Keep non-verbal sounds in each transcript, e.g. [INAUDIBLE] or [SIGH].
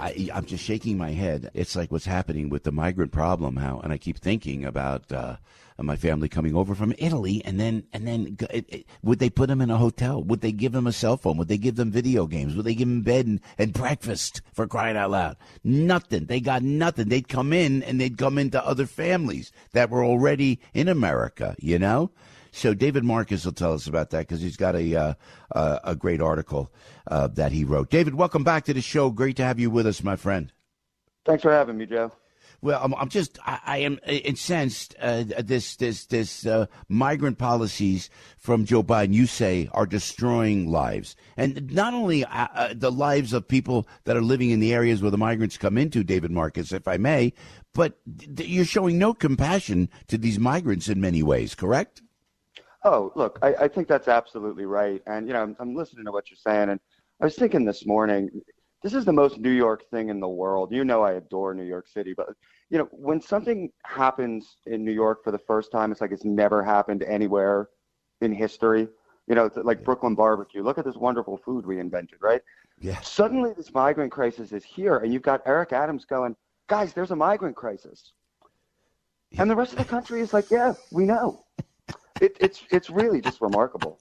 I, am just shaking my head. It's like what's happening with the migrant problem. How, and I keep thinking about uh, my family coming over from Italy, and then and then it, it, would they put them in a hotel? Would they give them a cell phone? Would they give them video games? Would they give them bed and, and breakfast for crying out loud? Nothing. They got nothing. They'd come in and they'd come into other families that were already in America. You know. So David Marcus will tell us about that because he's got a uh, a great article uh, that he wrote. David, welcome back to the show. Great to have you with us, my friend. Thanks for having me, Joe. Well, I'm, I'm just I, I, am incensed. Uh, this this this uh, migrant policies from Joe Biden, you say, are destroying lives, and not only uh, uh, the lives of people that are living in the areas where the migrants come into, David Marcus, if I may, but th- you're showing no compassion to these migrants in many ways. Correct? Oh, look, I, I think that's absolutely right, and you know, I'm, I'm listening to what you're saying, and I was thinking this morning this is the most New York thing in the world. You know, I adore New York City, but you know, when something happens in New York for the first time, it's like it's never happened anywhere in history. You know, it's like Brooklyn barbecue. Look at this wonderful food we invented, right? Yeah. Suddenly, this migrant crisis is here, and you've got Eric Adams going, guys, there's a migrant crisis. And the rest of the country is like, yeah, we know. It, it's it's really just remarkable.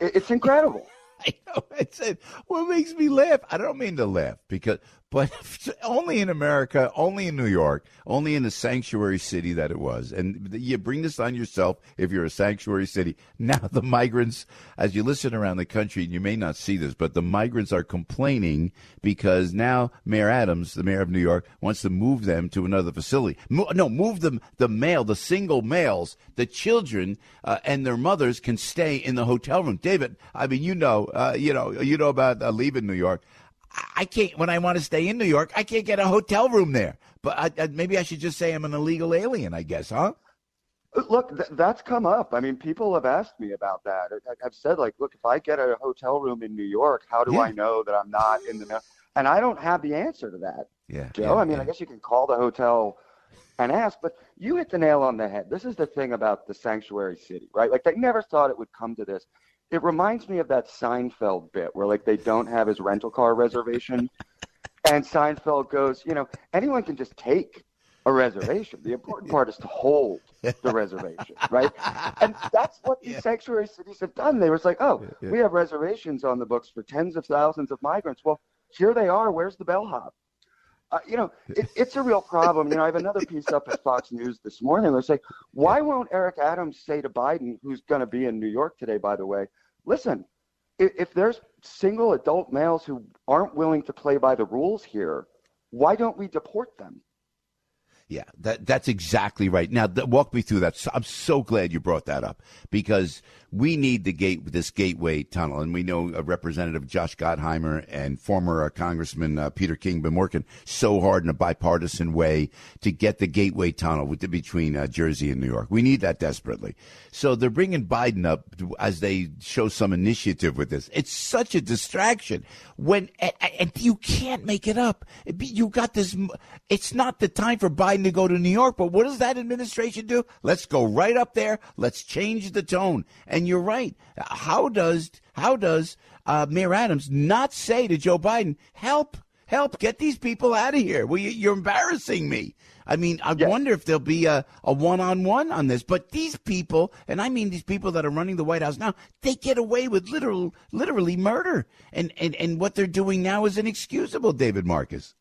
It's incredible. [LAUGHS] I know. It's it. What makes me laugh? I don't mean to laugh because but [LAUGHS] only in America, only in New York, only in the sanctuary city that it was. And you bring this on yourself if you're a sanctuary city. [LAUGHS] Now, the migrants, as you listen around the country, and you may not see this, but the migrants are complaining because now Mayor Adams, the mayor of New York, wants to move them to another facility. Mo- no, move them, the male, the single males, the children, uh, and their mothers can stay in the hotel room. David, I mean, you know, uh, you know, you know about uh, leaving New York. I can't when I want to stay in New York. I can't get a hotel room there. But I, I, maybe I should just say I'm an illegal alien. I guess, huh? Look, th- that's come up. I mean, people have asked me about that. I, have said, like, look, if I get a hotel room in New York, how do yeah. I know that I'm not in the? And I don't have the answer to that. Yeah, Joe. Yeah, I mean, yeah. I guess you can call the hotel and ask, but you hit the nail on the head. This is the thing about the sanctuary city, right? Like, they never thought it would come to this it reminds me of that Seinfeld bit where like they don't have his rental car reservation, [LAUGHS] and Seinfeld goes, you know, anyone can just take a reservation. The important [LAUGHS] part is to hold the reservation, right? And that's what these yeah. sanctuary cities have done. They were like, oh, yeah. we have reservations on the books for tens of thousands of migrants. Well, here they are. Where's the bellhop? Uh, you know, it, it's a real problem. You know, I have another piece up at Fox News this morning. They say, why won't Eric Adams say to Biden, who's going to be in New York today, by the way, listen, if, if there's single adult males who aren't willing to play by the rules here, why don't we deport them? Yeah, that that's exactly right. Now, th- walk me through that. I'm so glad you brought that up because we need the gate, this gateway tunnel, and we know a Representative Josh Gottheimer and former uh, Congressman uh, Peter King been working so hard in a bipartisan way to get the gateway tunnel with between uh, Jersey and New York. We need that desperately. So they're bringing Biden up as they show some initiative with this. It's such a distraction when and, and you can't make it up. You got this. It's not the time for Biden to go to New York, but what does that administration do? Let's go right up there. Let's change the tone. And and you're right. How does how does uh, Mayor Adams not say to Joe Biden, "Help, help, get these people out of here"? Well, you, are embarrassing me. I mean, I yes. wonder if there'll be a, a one-on-one on this. But these people, and I mean these people that are running the White House now, they get away with literal, literally murder, and and and what they're doing now is inexcusable. David Marcus.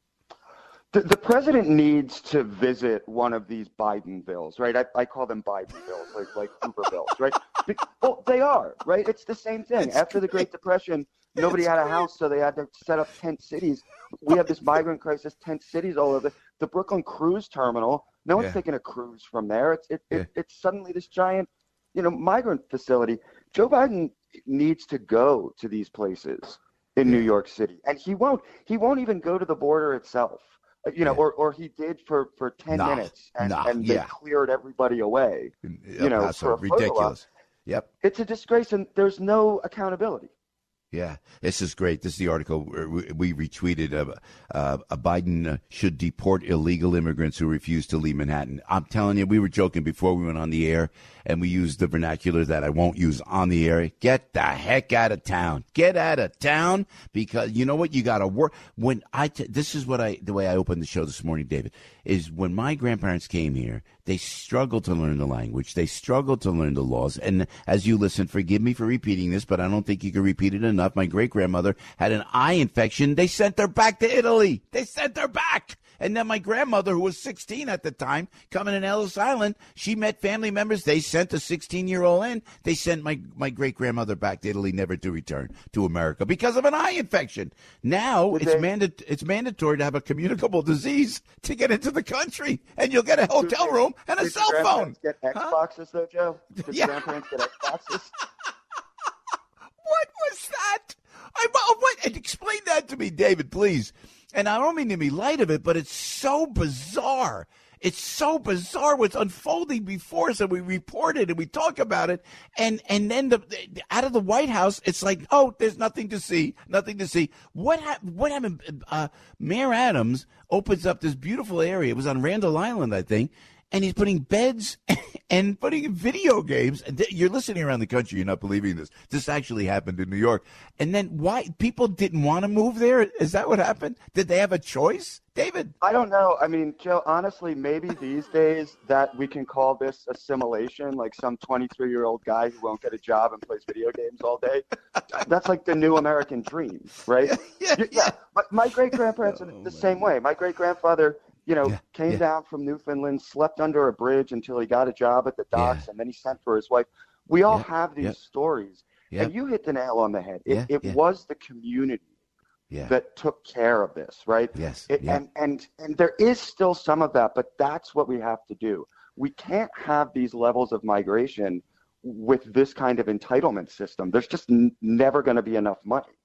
The, the president needs to visit one of these Bidenvilles, right? I, I call them Bidenvilles, like like Hoovervilles, right? Be, well, they are, right? It's the same thing. It's After the Great Depression, nobody had a house, so they had to set up tent cities. We have this migrant crisis, tent cities all over. The Brooklyn cruise terminal, no one's Yeah. taking a cruise from there. It's it, it, it's suddenly this giant, you know, migrant facility. Joe Biden needs to go to these places in New York City, and he won't. He won't even go to the border itself. You know, Yeah. or, or he did for, for ten Nah, minutes, and, nah, and they yeah. cleared everybody away. Mm, you know, for a ridiculous. Yep. It's a disgrace, and there's no accountability. Yeah, this is great. This is the article we we retweeted. Uh, uh, Biden should deport illegal immigrants who refuse to leave Manhattan. I'm telling you, we were joking before we went on the air, and we used the vernacular that I won't use on the air. Get the heck out of town. Get out of town because you know what? You got to work. When I t- this is what I the way I opened the show this morning, David, is when my grandparents came here. They struggle to learn the language. They struggle to learn the laws. And as you listen, forgive me for repeating this, but I don't think you can repeat it enough. My great grandmother had an eye infection. They sent her back to Italy. They sent her back. And then my grandmother, who was 16 at the time, coming in Ellis Island, she met family members. They sent a 16 year old in. They sent my, my great grandmother back to Italy, never to return to America because of an eye infection. Now Did it's, they- manda- it's mandatory to have a communicable disease to get into the country, and you'll get a hotel room and a Did cell phone. Get Huh? Xboxes though, Joe. [LAUGHS] Did Yeah. grandparents get Xboxes? [LAUGHS] What was that? I oh, what? Explain that to me, David, please. And I don't mean to be light of it, but it's so bizarre. It's so bizarre what's unfolding before us, and we report it and we talk about it, and and then the, the- out of the White House, it's like, oh, there's nothing to see, nothing to see. What hap- What happened? Uh, Mayor Adams opens up this beautiful area. It was on Randall Island, I think, and he's putting beds [LAUGHS] and putting video games. You're listening around the country. You're not believing this. This actually happened in New York. And then why people didn't want to move there? Is that what happened? Did they have a choice, David? I don't know. I mean, Joe, honestly, maybe these days that we can call this assimilation, like some 23 year old guy who won't get a job and plays video games all day. [LAUGHS] That's like the new American dream, right? Yeah, Y- yeah. My, my great grandparents are [LAUGHS] oh, the same way. My great grandfather, you know, Yeah, came yeah. down from Newfoundland, slept under a bridge until he got a job at the docks, Yeah. and then he sent for his wife. We all have these stories. And you hit the nail on the head. It, it was the community that took care of this, right? Yes, It. And and and there is still some of that, but that's what we have to do. We can't have these levels of migration with this kind of entitlement system. There's just n- never going to be enough money.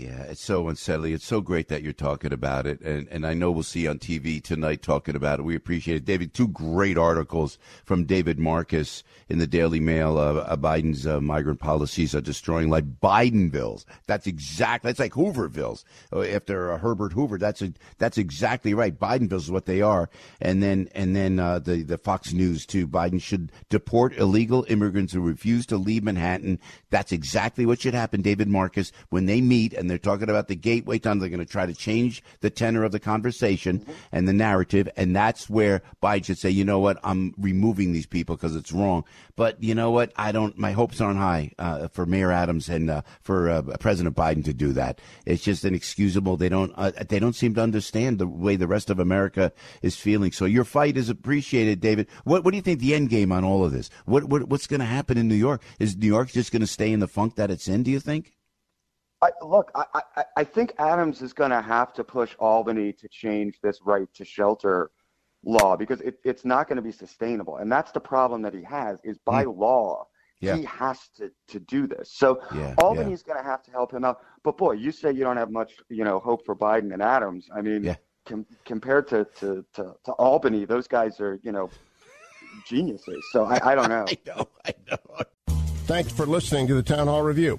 Yeah, it's so unsettling. It's so great that you're talking about it, and and I know we'll see on TV tonight talking about it. We appreciate it, David. Two great articles from David Marcus in the Daily Mail. Uh, uh, Biden's uh, migrant policies are destroying like Bidenvilles. That's exactly. That's like Hoovervilles uh, after uh, Herbert Hoover. That's a, that's exactly right. Bidenvilles is what they are. And then and then uh, the the Fox News too. Biden should deport illegal immigrants who refuse to leave Manhattan. That's exactly what should happen, David Marcus, when they meet and they're talking about the gateway tunnel. They're going to try to change the tenor of the conversation and the narrative, and that's where Biden should say, you know what, I'm removing these people because it's wrong. But you know what, I don't. My hopes aren't high uh, for Mayor Adams and uh, for uh, President Biden to do that. It's just inexcusable. They don't. Uh, they don't seem to understand the way the rest of America is feeling. So your fight is appreciated, David. What What do you think the end game on all of this? What, what What's going to happen in New York? Is New York just going to stay in the funk that it's in? Do you think? I, look, I, I, I think Adams is going to have to push Albany to change this right to shelter law because it, it's not going to be sustainable, and that's the problem that he has. Is by hmm. law, Yeah. he has to to do this. So Yeah, Albany's going to have to help him out. But boy, you say you don't have much, you know, hope for Biden and Adams. I mean, Yeah. com- compared to, to, to, to Albany, those guys are, you know, geniuses. So I, I don't know. [LAUGHS] I know. I know. Thanks for listening to the Town Hall Review.